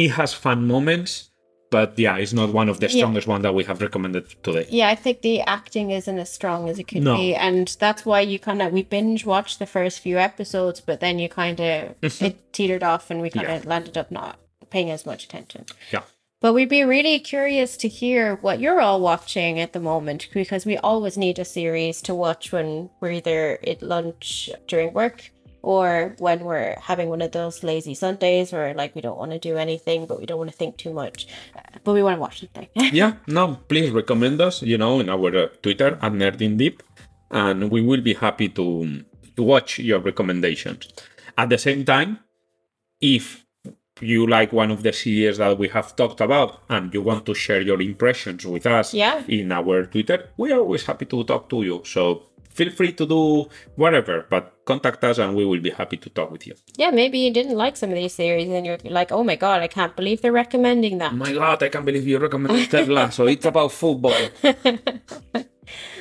it has fun moments, but yeah, it's not one of the Yeah. strongest one that we have recommended today. Yeah, I think the acting isn't as strong as it could No. be, and that's why you kind of we binge watched the first few episodes, but then you kind of it teetered off, and we kind of landed up not paying as much attention. Yeah. But we'd be really curious to hear what you're all watching at the moment because we always need a series to watch when we're either at lunch during work or when we're having one of those lazy Sundays where like we don't want to do anything but we don't want to think too much, but we want to watch something. yeah, no, please recommend us, you know, in our uh, Twitter at Nerding Deep, and we will be happy to, to watch your recommendations. At the same time, if you like one of the series that we have talked about and you want to share your impressions with us Yeah. in our Twitter, we are always happy to talk to you. So feel free to do whatever, but contact us and we will be happy to talk with you. yeah, maybe you didn't like some of these series and you're like, oh my god, I can't believe they're recommending that. Oh my god, I can't believe you recommended Ted Lasso It's about football.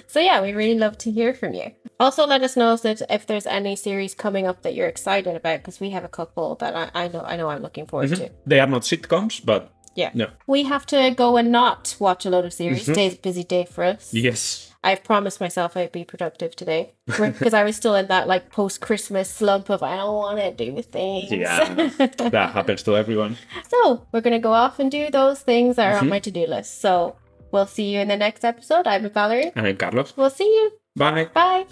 So yeah, we really love to hear from you. Also, let us know that if there's any series coming up that you're excited about, because we have a couple that I, I know I know I'm looking forward mm-hmm. to. They are not sitcoms, but Yeah. no. We have to go and not watch a lot of series. Mm-hmm. Today's a busy day for us. Yes. I've promised myself I'd be productive today because I was still in that like post Christmas slump of I don't want to do things. Yeah, that happens to everyone. so we're gonna go off and do those things that are on mm-hmm. my to do list. So we'll see you in the next episode. I'm Valerie. And I'm Carlos. We'll see you. Bye. Bye.